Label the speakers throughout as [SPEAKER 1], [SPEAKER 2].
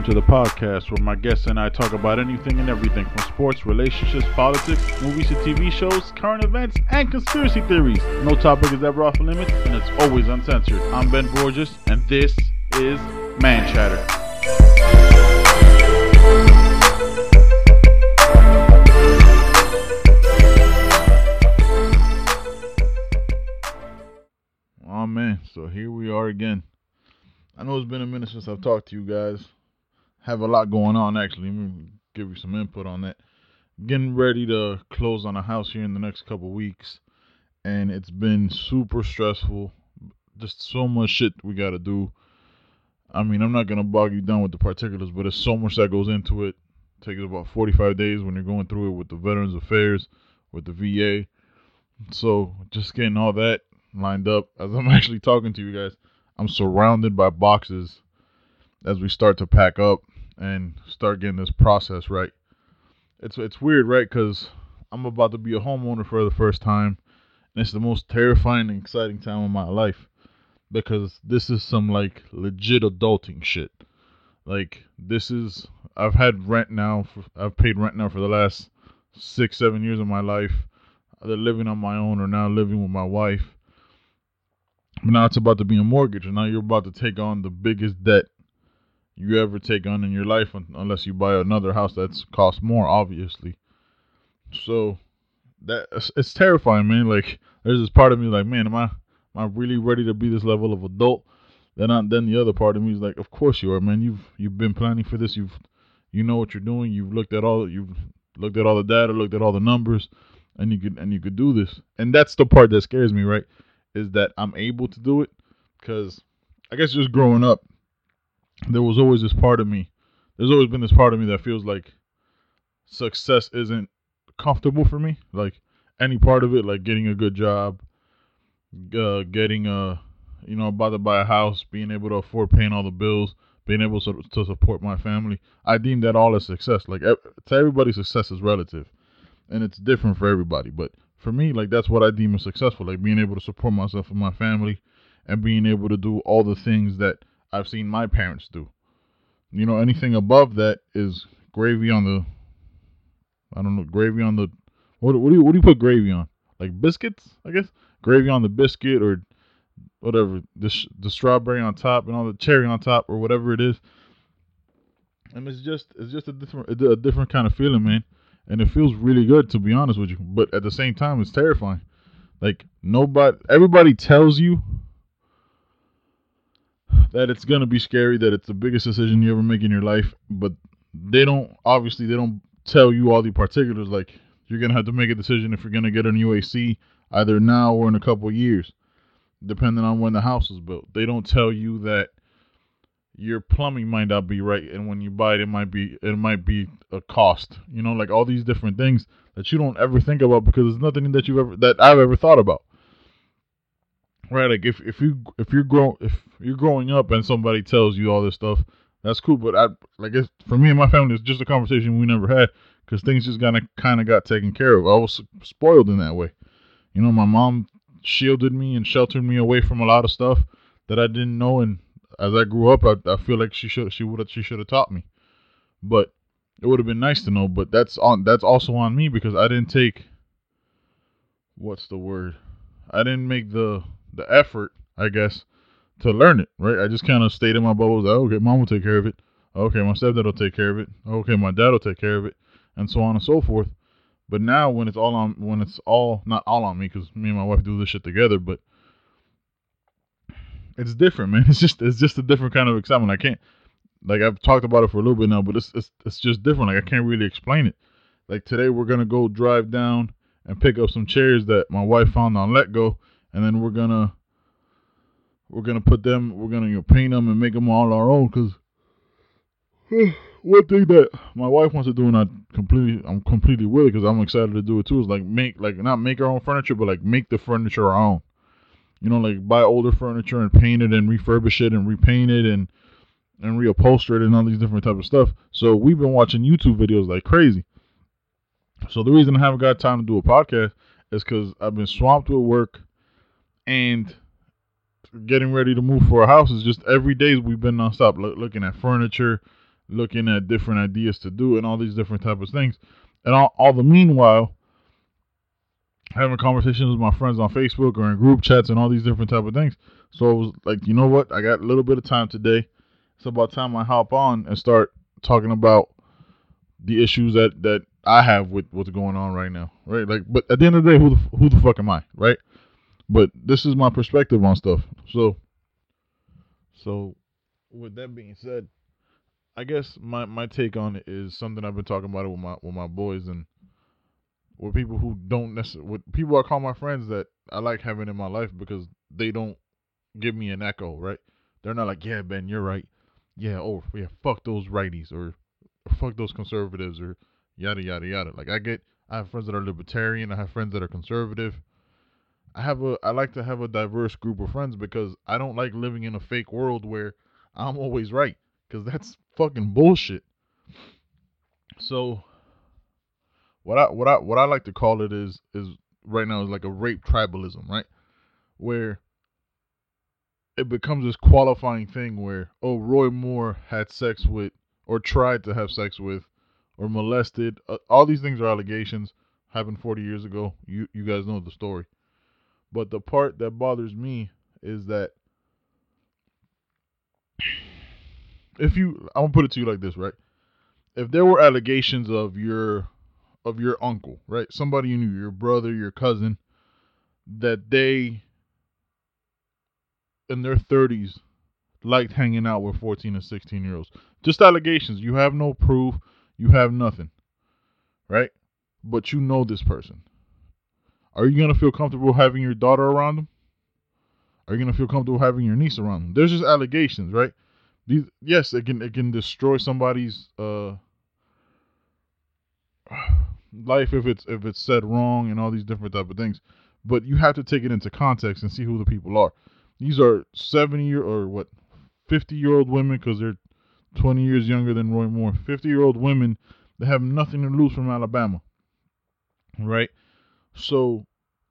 [SPEAKER 1] welcome to the podcast where my guests and I talk about anything and everything from sports, relationships, politics, movies to TV shows, current events, and conspiracy theories. No topic is ever off limits, and it's always uncensored. I'm Ben Borges, and this is Man Chatter. Oh man, so here we are again. I know it's been a minute since I've talked to you guys. Have a lot going on actually. Let me give you some input on that. Getting ready to close on a house here in the next couple weeks, and it's been super stressful. Just so much shit we got to do. I mean, I'm not gonna bog you down with the particulars, but there's so much that goes into it. it takes about 45 days when you're going through it with the Veterans Affairs, with the VA. So just getting all that lined up as I'm actually talking to you guys. I'm surrounded by boxes as we start to pack up and start getting this process right. It's it's weird, right? Because I'm about to be a homeowner for the first time, and it's the most terrifying and exciting time of my life because this is some like legit adulting shit. Like this is I've had rent now. For, I've paid rent now for the last six, seven years of my life. Either living on my own or now living with my wife but now it's about to be a mortgage, and now you're about to take on the biggest debt you ever take on in your life, unless you buy another house that's cost more, obviously. So that it's terrifying, man. Like there's this part of me like, man, am I am I really ready to be this level of adult? Then I, then the other part of me is like, of course you are, man. You've you've been planning for this. You've you know what you're doing. You've looked at all you've looked at all the data, looked at all the numbers, and you could and you could do this. And that's the part that scares me, right? is that I'm able to do it because I guess just growing up, there was always this part of me. There's always been this part of me that feels like success isn't comfortable for me. Like any part of it, like getting a good job, uh, getting a, you know, about to buy a house, being able to afford paying all the bills, being able to, to support my family. I deem that all as success. Like to everybody, success is relative, and it's different for everybody. But for me, like that's what I deem as successful. Like being able to support myself and my family, and being able to do all the things that I've seen my parents do. You know, anything above that is gravy on the. I don't know, gravy on the. What, what do you what do you put gravy on? Like biscuits, I guess. Gravy on the biscuit or whatever. The the strawberry on top and all the cherry on top or whatever it is. And it's just it's just a different a different kind of feeling, man and it feels really good to be honest with you. But at the same time, it's terrifying. Like nobody, everybody tells you that it's gonna be scary, that it's the biggest decision you ever make in your life, but they don't. Obviously, they don't tell you all the particulars. Like you're gonna have to make a decision if you're gonna get a new AC either now or in a couple years, depending on when the house is built. They don't tell you that your plumbing might not be right and when you buy it it might be it might be a cost you know like all these different things that you don't ever think about because there's nothing that you've ever that i've ever thought about right like if if you if you're grow if you're growing up and somebody tells you all this stuff that's cool but i like it's for me and my family it's just a conversation we never had because things just kind of kind of got taken care of i was spoiled in that way you know my mom shielded me and sheltered me away from a lot of stuff that i didn't know and as I grew up, I, I feel like she should she would she should have taught me, but it would have been nice to know. But that's on that's also on me because I didn't take what's the word? I didn't make the the effort, I guess, to learn it. Right? I just kind of stayed in my bubble. Like, oh, okay, mom will take care of it. Okay, my stepdad will take care of it. Okay, my dad will take care of it, and so on and so forth. But now when it's all on when it's all not all on me because me and my wife do this shit together, but it's different, man. It's just it's just a different kind of excitement. I can't like I've talked about it for a little bit now, but it's it's it's just different. Like I can't really explain it. Like today we're gonna go drive down and pick up some chairs that my wife found on Letgo, and then we're gonna we're gonna put them we're gonna paint them and make them all our own. Cause one thing that my wife wants to do and I completely I'm completely with it because I'm excited to do it too is like make like not make our own furniture, but like make the furniture our own you know, like buy older furniture and paint it and refurbish it and repaint it and and reupholster it and all these different type of stuff. So we've been watching YouTube videos like crazy. So the reason I haven't got time to do a podcast is because I've been swamped with work and getting ready to move for a house is just every day we've been nonstop looking at furniture, looking at different ideas to do and all these different type of things. And all, all the meanwhile, having conversations with my friends on Facebook or in group chats and all these different type of things. So it was like, you know what? I got a little bit of time today. It's about time I hop on and start talking about the issues that that I have with what's going on right now, right? Like, but at the end of the day, who the who the fuck am I, right? But this is my perspective on stuff. So, so with that being said, I guess my my take on it is something I've been talking about it with my with my boys and with people who don't necessarily with people I call my friends that I like having in my life because they don't give me an echo, right? They're not like, yeah, Ben, you're right. Yeah, oh yeah, fuck those righties or, or fuck those conservatives or yada yada yada. Like I get, I have friends that are libertarian. I have friends that are conservative. I have a, I like to have a diverse group of friends because I don't like living in a fake world where I'm always right because that's fucking bullshit. So what I what I what I like to call it is is right now is like a rape tribalism, right? Where it becomes this qualifying thing where oh Roy Moore had sex with or tried to have sex with or molested uh, all these things are allegations happened 40 years ago you you guys know the story but the part that bothers me is that if you I'm gonna put it to you like this right if there were allegations of your of your uncle, right? Somebody you knew, your brother, your cousin, that they in their 30s liked hanging out with 14 and 16 year olds. Just allegations. You have no proof. You have nothing, right? But you know this person. Are you gonna feel comfortable having your daughter around them? Are you gonna feel comfortable having your niece around them? There's just allegations, right? These, yes, it can it can destroy somebody's uh life if it's if it's said wrong and all these different type of things. But you have to take it into context and see who the people are. These are 70 year or what 50 year old women because they're 20 years younger than Roy Moore. 50 year old women that have nothing to lose from Alabama. Right? So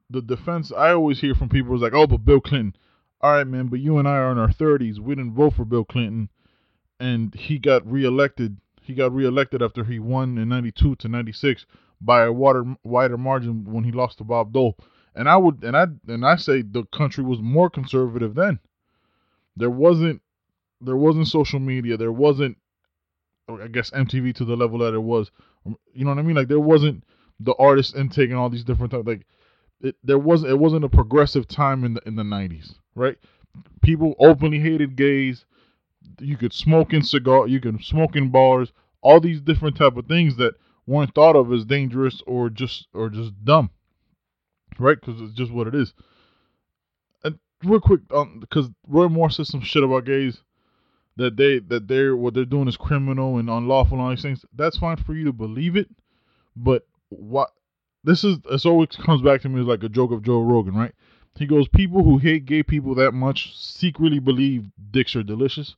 [SPEAKER 1] the defense I always hear from people is like, oh, but Bill Clinton. All right, man, but you and I are in our 30s. We didn't vote for Bill Clinton, and he got reelected. He got reelected after he won in 92 to 96 by a water, wider margin when he lost to Bob Dole. And I would and I and I say the country was more conservative then. There wasn't there wasn't social media. There wasn't I guess MTV to the level that it was. You know what I mean? Like there wasn't the artist intake and all these different types. Like it, there wasn't it wasn't a progressive time in the in the nineties, right? People openly hated gays. You could smoke in cigar. You could smoke in bars. All these different type of things that weren't thought of as dangerous or just or just dumb, right? Because it's just what it is. And real quick, um, because Roy Moore says some shit about gays that they that they're what they're doing is criminal and unlawful and all these things. That's fine for you to believe it, but what this is this always comes back to me as like a joke of Joe Rogan, right? He goes, people who hate gay people that much secretly believe dicks are delicious,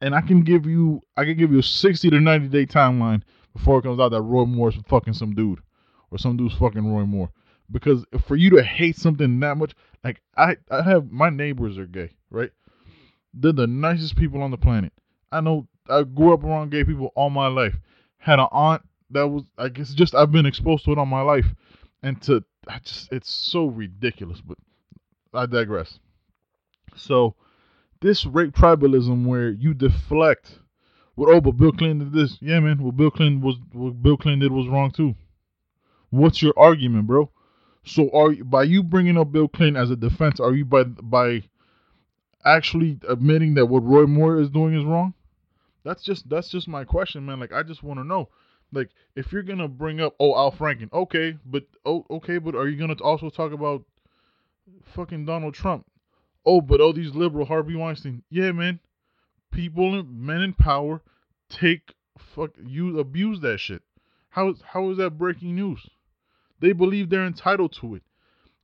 [SPEAKER 1] and I can give you I can give you a sixty to ninety day timeline before it comes out that Roy Moore's fucking some dude or some dude's fucking Roy Moore. Because for you to hate something that much, like I, I have my neighbors are gay, right? They're the nicest people on the planet. I know I grew up around gay people all my life. Had an aunt that was I guess just I've been exposed to it all my life. And to I just it's so ridiculous, but I digress. So this rape tribalism where you deflect what? Oh, but Bill Clinton did this. Yeah, man. What Bill Clinton was what Bill Clinton did was wrong too. What's your argument, bro? So are by you bringing up Bill Clinton as a defense, are you by by actually admitting that what Roy Moore is doing is wrong? That's just that's just my question, man. Like I just want to know, like if you're gonna bring up oh Al Franken, okay, but oh okay, but are you gonna also talk about fucking Donald Trump? Oh, but oh these liberal Harvey Weinstein, yeah, man people, men in power, take fuck you abuse that shit. How how is that breaking news? They believe they're entitled to it.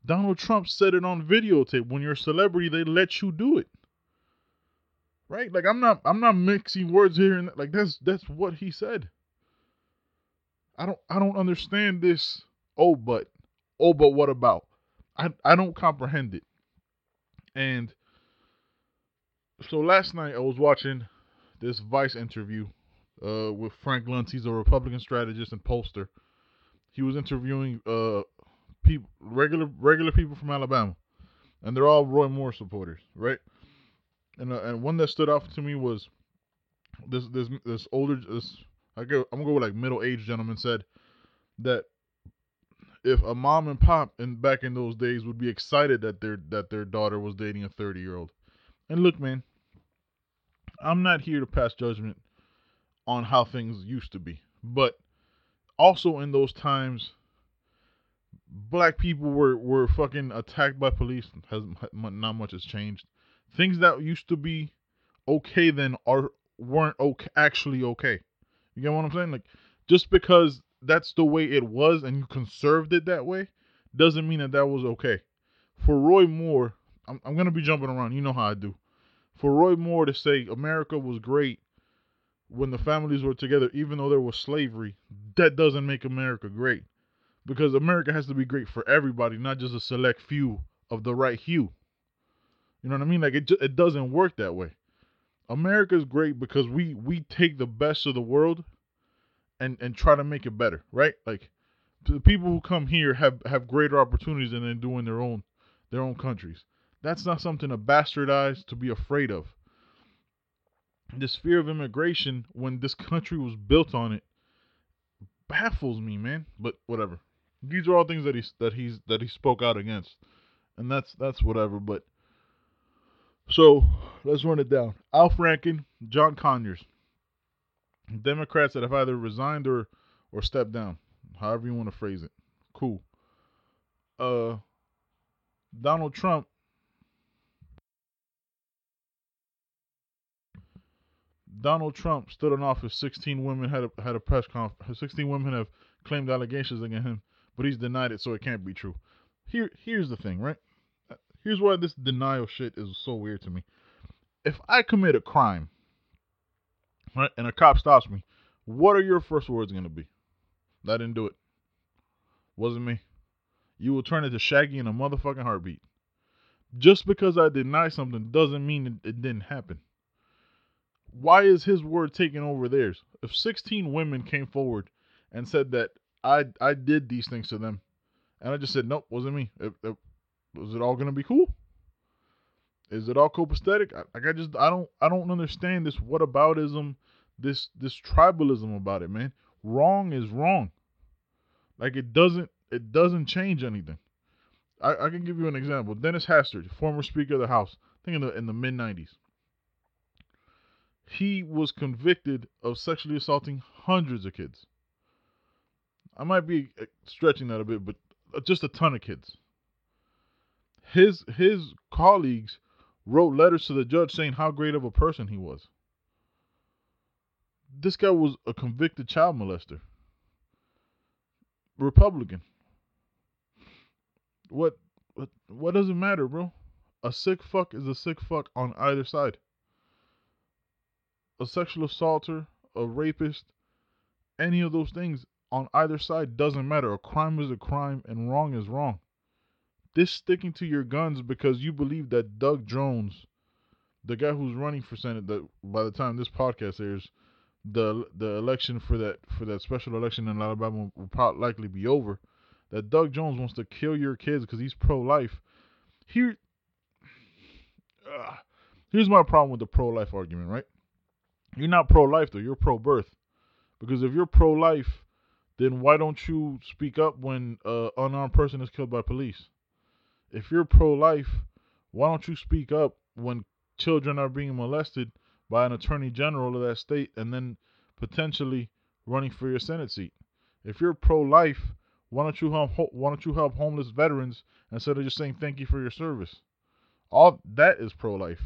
[SPEAKER 1] Donald Trump said it on videotape. When you're a celebrity, they let you do it. Right? Like I'm not I'm not mixing words here and like that's that's what he said. I don't I don't understand this. Oh, but oh, but what about? I I don't comprehend it. And so last night I was watching this Vice interview. uh, with Frank Luntz. He's a Republican strategist and pollster. He was interviewing uh, people, regular regular people from Alabama, and they're all Roy Moore supporters, right? And uh, and one that stood out to me was this this this older this I go I'm gonna go with like middle aged gentleman said that if a mom and pop in back in those days would be excited that their that their daughter was dating a 30 year old. And look, man, I'm not here to pass judgment on how things used to be, but also in those times, black people were were fucking attacked by police. Has not much has changed. Things that used to be okay then are weren't okay, actually okay. You get what I'm saying? Like just because that's the way it was and you conserved it that way doesn't mean that that was okay. For Roy Moore, I'm, I'm gonna be jumping around. You know how I do. For Roy Moore to say America was great when the families were together, even though there was slavery, that doesn't make America great. Because America has to be great for everybody, not just a select few of the right hue. You know what I mean? Like it, it doesn't work that way. America is great because we we take the best of the world and and try to make it better, right? Like the people who come here have have greater opportunities than they do in their own their own countries. That's not something to bastardize to be afraid of. This fear of immigration when this country was built on it baffles me, man. But whatever. These are all things that he's that he's that he spoke out against. And that's that's whatever, but so let's run it down. Al Franken, John Conyers. Democrats that have either resigned or or stepped down, however you want to phrase it. Cool. Uh, Donald Trump. Donald Trump stood in office. 16 women had a, had a press conference. 16 women have claimed allegations against him, but he's denied it, so it can't be true. Here, here's the thing, right? Here's why this denial shit is so weird to me. If I commit a crime right, and a cop stops me, what are your first words to be? I didn't do it. Wasn't me. You will turn into Shaggy in a motherfucking heartbeat. Just because I deny something doesn't mean it, didn't happen. Why is his word taking over theirs? If 16 women came forward and said that I I did these things to them, and I just said nope, wasn't me. Was it all gonna be cool? Is it all copacetic? Like I just I don't I don't understand this whataboutism, this this tribalism about it, man. Wrong is wrong. Like it doesn't it doesn't change anything. I, I can give you an example. Dennis Hastert, former Speaker of the House, I think in the in the mid nineties. He was convicted of sexually assaulting hundreds of kids. I might be uh, stretching that a bit, but uh, just a ton of kids. His his colleagues wrote letters to the judge saying how great of a person he was. This guy was a convicted child molester. Republican. What what what does it matter, bro? A sick fuck is a sick fuck on either side. A sexual assaulter, a rapist, any of those things on either side doesn't matter. A crime is a crime and wrong is wrong this sticking to your guns because you believe that Doug Jones, the guy who's running for Senate, that by the time this podcast airs, the the election for that for that special election in Alabama will probably likely be over. That Doug Jones wants to kill your kids because he's pro-life. Here, uh, here's my problem with the pro-life argument. Right? You're not pro-life though. You're pro-birth. Because if you're pro-life, then why don't you speak up when an uh, unarmed person is killed by police? If you're pro life, why don't you speak up when children are being molested by an attorney general of that state and then potentially running for your Senate seat? If you're pro life, why don't you help why don't you help homeless veterans instead of just saying thank you for your service? All that is pro life.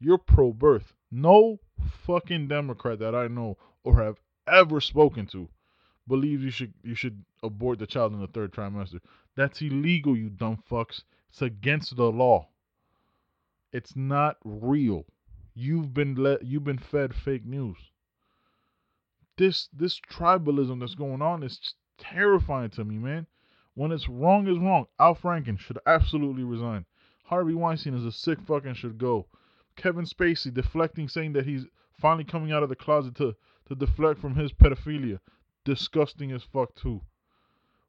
[SPEAKER 1] You're pro birth. No fucking Democrat that I know or have ever spoken to believes you should you should abort the child in the third trimester. That's illegal, you dumb fucks. It's against the law. It's not real. You've been let you've been fed fake news. This this tribalism that's going on is terrifying to me, man. When it's wrong is wrong. Al Franken should absolutely resign. Harvey Weinstein is a sick fucking should go. Kevin Spacey deflecting saying that he's finally coming out of the closet to to to deflect from his pedophilia. Disgusting as fuck too.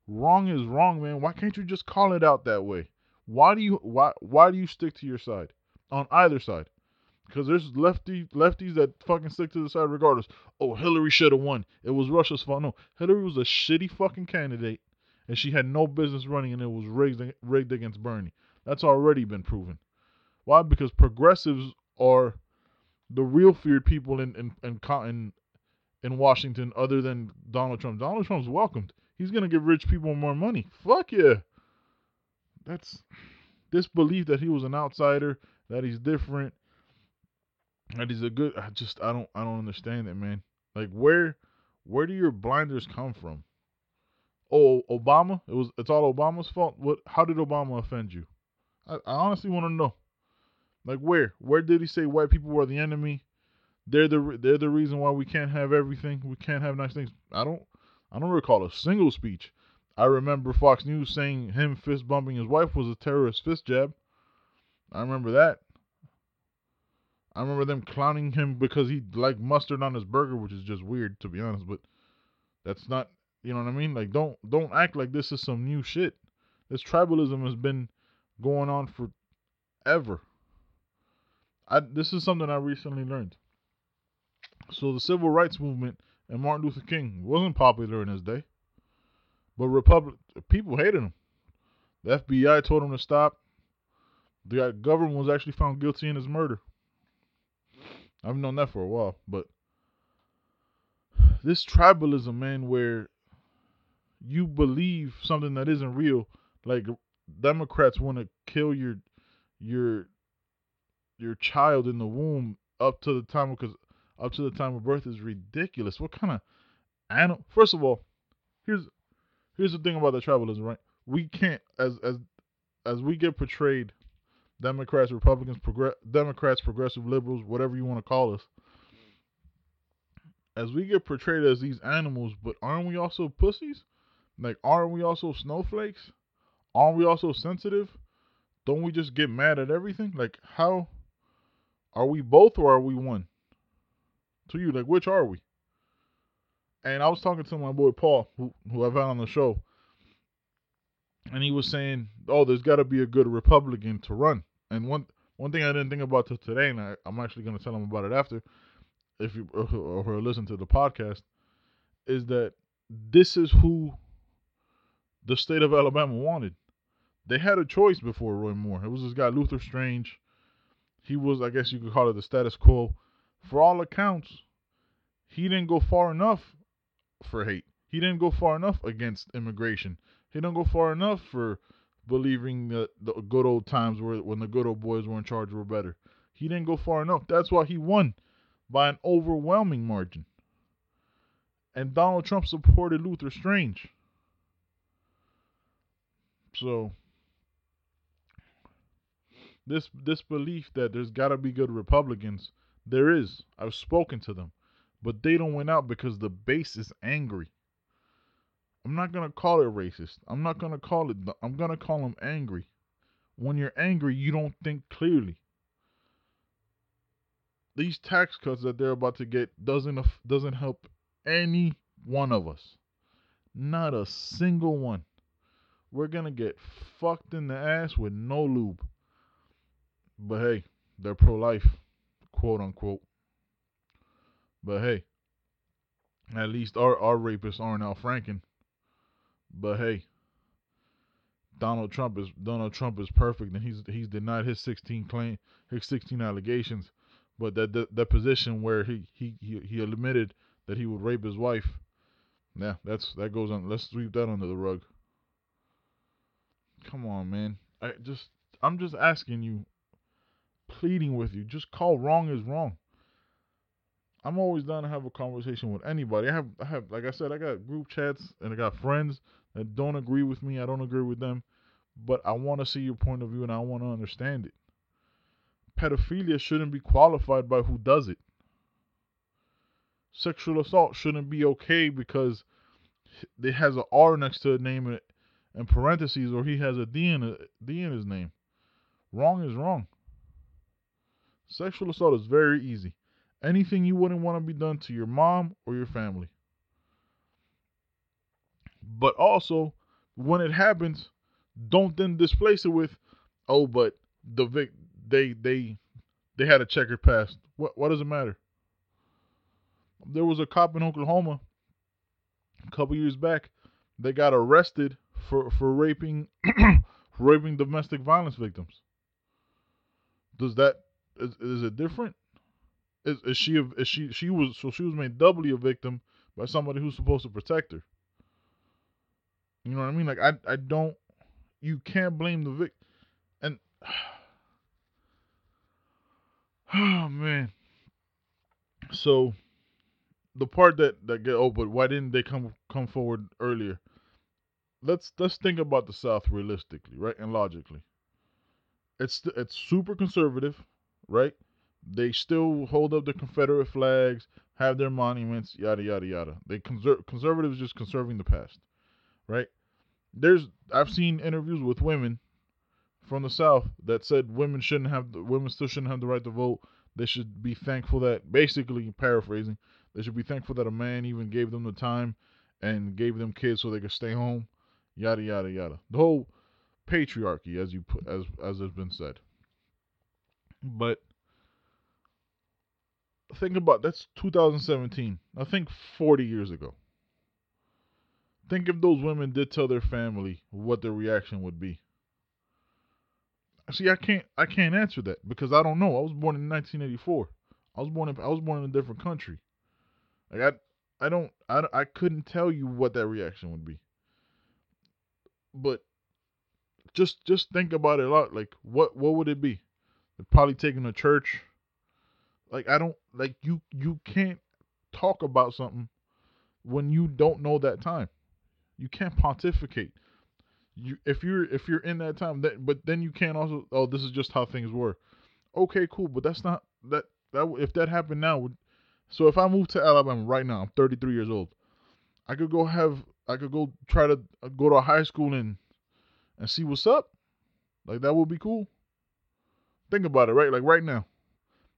[SPEAKER 1] Wrong is wrong, man. Why can't you just call it out that way? Why do you why why do you stick to your side on either side? Because there's lefty lefties that fucking stick to the side regardless. Oh, Hillary should have won. It was Russia's fault. No, Hillary was a shitty fucking candidate, and she had no business running, and it was rigged rigged against Bernie. That's already been proven. Why? Because progressives are the real feared people in in in, in, in Washington, other than Donald Trump. Donald Trump's welcomed. He's gonna give rich people more money. Fuck yeah. That's this belief that he was an outsider, that he's different, that he's a good. I just I don't I don't understand it, man. Like where where do your blinders come from? Oh, Obama. It was it's all Obama's fault. What? How did Obama offend you? I, I honestly want to know. Like where? Where did he say white people were the enemy? They're the they're the reason why we can't have everything. We can't have nice things. I don't I don't recall a single speech. I remember Fox News saying him fist bumping his wife was a terrorist fist jab. I remember that. I remember them clowning him because he liked mustard on his burger, which is just weird to be honest, but that's not you know what I mean? Like don't don't act like this is some new shit. This tribalism has been going on forever. I this is something I recently learned. So the civil rights movement and Martin Luther King wasn't popular in his day, but Republic people hated him. The FBI told him to stop. The government was actually found guilty in his murder. I've known that for a while, but this tribalism, man, where you believe something that isn't real, like Democrats want to kill your your your child in the womb up to the time because up to the time of birth is ridiculous. What kind of animal? First of all, here's here's the thing about the tribalism, right? We can't as as as we get portrayed Democrats, Republicans, progress, Democrats, progressive liberals, whatever you want to call us, as we get portrayed as these animals, but aren't we also pussies? Like, aren't we also snowflakes? Aren't we also sensitive? Don't we just get mad at everything? Like, how are we both or are we one? To you, like, which are we? And I was talking to my boy Paul, who, who I've had on the show, and he was saying, "Oh, there's got to be a good Republican to run." And one one thing I didn't think about till today, and I, am actually going to tell him about it after, if you or, or listen to the podcast, is that this is who the state of Alabama wanted. They had a choice before Roy Moore. It was this guy Luther Strange. He was, I guess you could call it the status quo. For all accounts, he didn't go far enough for hate. He didn't go far enough against immigration. He didn't go far enough for believing that the good old times were when the good old boys were in charge were better. He didn't go far enough. That's why he won by an overwhelming margin. And Donald Trump supported Luther Strange. So this this belief that there's got to be good Republicans, there is. I've spoken to them, but they don't win out because the base is angry. I'm not gonna call it racist. I'm not gonna call it. I'm gonna call them angry. When you're angry, you don't think clearly. These tax cuts that they're about to get doesn't doesn't help any one of us. Not a single one. We're gonna get fucked in the ass with no lube. But hey, they're pro life, quote unquote. But hey, at least our, our rapists aren't Al Franken. But hey, Donald Trump is Donald Trump is perfect, and he's he's denied his 16 claim his 16 allegations. But that that, that position where he, he he he admitted that he would rape his wife, yeah, that's that goes on. Let's sweep that under the rug. Come on, man. I just I'm just asking you, pleading with you. Just call wrong is wrong. I'm always down to have a conversation with anybody. I have I have like I said, I got group chats and I got friends that don't agree with me. I don't agree with them. But I want to see your point of view and I want to understand it. Pedophilia shouldn't be qualified by who does it. Sexual assault shouldn't be okay because it has an R next to a name in parentheses or he has a D in, a, D in his name. Wrong is wrong. Sexual assault is very easy. Anything you wouldn't want to be done to your mom or your family. But also, when it happens, don't then displace it with, oh, but the vic they they they had a checkered past. What what does it matter? There was a cop in Oklahoma a couple years back. They got arrested for for raping raping domestic violence victims. Does that is, is it different? Is, is she is she she was so she was made doubly a victim by somebody who's supposed to protect her. You know what I mean? Like I I don't you can't blame the victim. And oh man. So the part that that get oh, but why didn't they come come forward earlier? Let's let's think about the South realistically, right, and logically. It's it's super conservative, right? They still hold up the Confederate flags, have their monuments, yada yada yada. They conser- conservatives just conserving the past, right? There's I've seen interviews with women from the South that said women shouldn't have the, women still shouldn't have the right to vote. They should be thankful that basically paraphrasing, they should be thankful that a man even gave them the time and gave them kids so they could stay home, yada yada yada. The whole patriarchy, as you put, as as has been said. But think about that's 2017. I think 40 years ago. Think if those women did tell their family what their reaction would be. See, I can't I can't answer that because I don't know. I was born in 1984. I was born in I was born in a different country. Like I I don't I, I couldn't tell you what that reaction would be. But just just think about it a lot. Like what what would it be? They're probably taking a church. Like I don't like you you can't talk about something when you don't know that time. You can't pontificate. You if you're if you're in that time that but then you can't also oh this is just how things were. Okay, cool, but that's not that that if that happened now so if I move to Alabama right now, I'm 33 years old. I could go have I could go try to uh, go to a high school and and see what's up. Like that would be cool. Think about it, right? Like right now,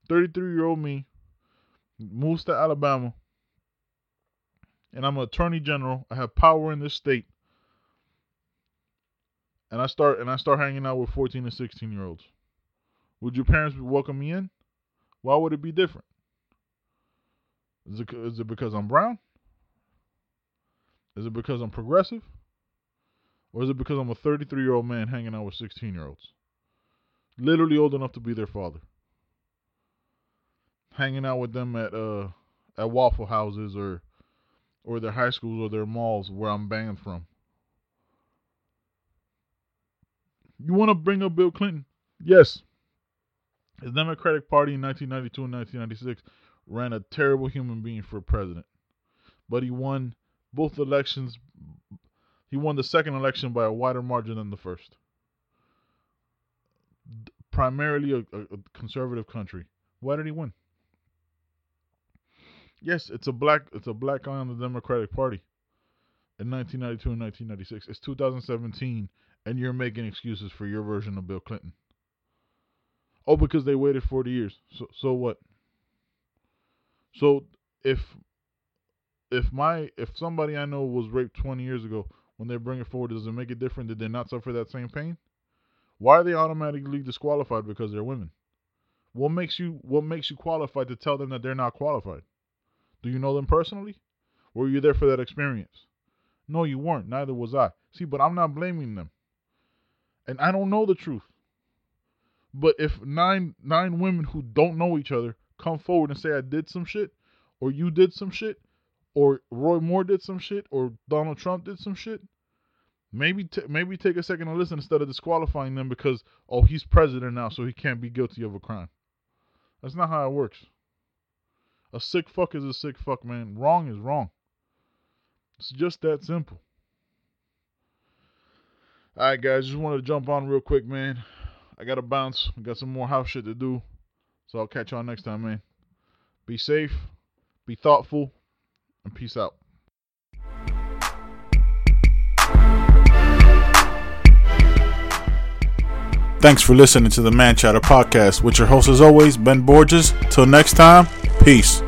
[SPEAKER 1] 33 year old me moves to Alabama and I'm an attorney general. I have power in this state. And I start and I start hanging out with 14 and 16 year olds. Would your parents welcome me in? Why would it be different? Is it, is it because I'm brown? Is it because I'm progressive? Or is it because I'm a 33 year old man hanging out with 16 year olds? Literally old enough to be their father. Hanging out with them at uh at waffle houses or or their high schools or their malls where I'm banned from. You want to bring up Bill Clinton? Yes. The Democratic Party in 1992 and 1996 ran a terrible human being for president. But he won both elections. He won the second election by a wider margin than the first. Primarily a, a conservative country. Why did he win? Yes, it's a black it's a black guy on the Democratic Party in 1992 and 1996. It's 2017, and you're making excuses for your version of Bill Clinton. Oh, because they waited 40 years. So so what? So if if my if somebody I know was raped 20 years ago, when they bring it forward, does it make it different? Did they not suffer that same pain? Why are they automatically disqualified because they're women? What makes you what makes you qualified to tell them that they're not qualified? Do you know them personally? Were you there for that experience? No, you weren't. Neither was I. See, but I'm not blaming them. And I don't know the truth. But if nine nine women who don't know each other come forward and say I did some shit, or you did some shit, or Roy Moore did some shit, or Donald Trump did some shit, maybe t- maybe take a second to listen instead of disqualifying them because oh he's president now so he can't be guilty of a crime. That's not how it works. A sick fuck is a sick fuck, man. Wrong is wrong. It's just that simple. All right, guys, just wanted to jump on real quick, man. I got to bounce. I got some more house shit to do. So I'll catch y'all next time, man. Be safe, be thoughtful, and peace out. Thanks for listening to the Man Chatter podcast with your host, as always, Ben Borges. Till next time,
[SPEAKER 2] Peace.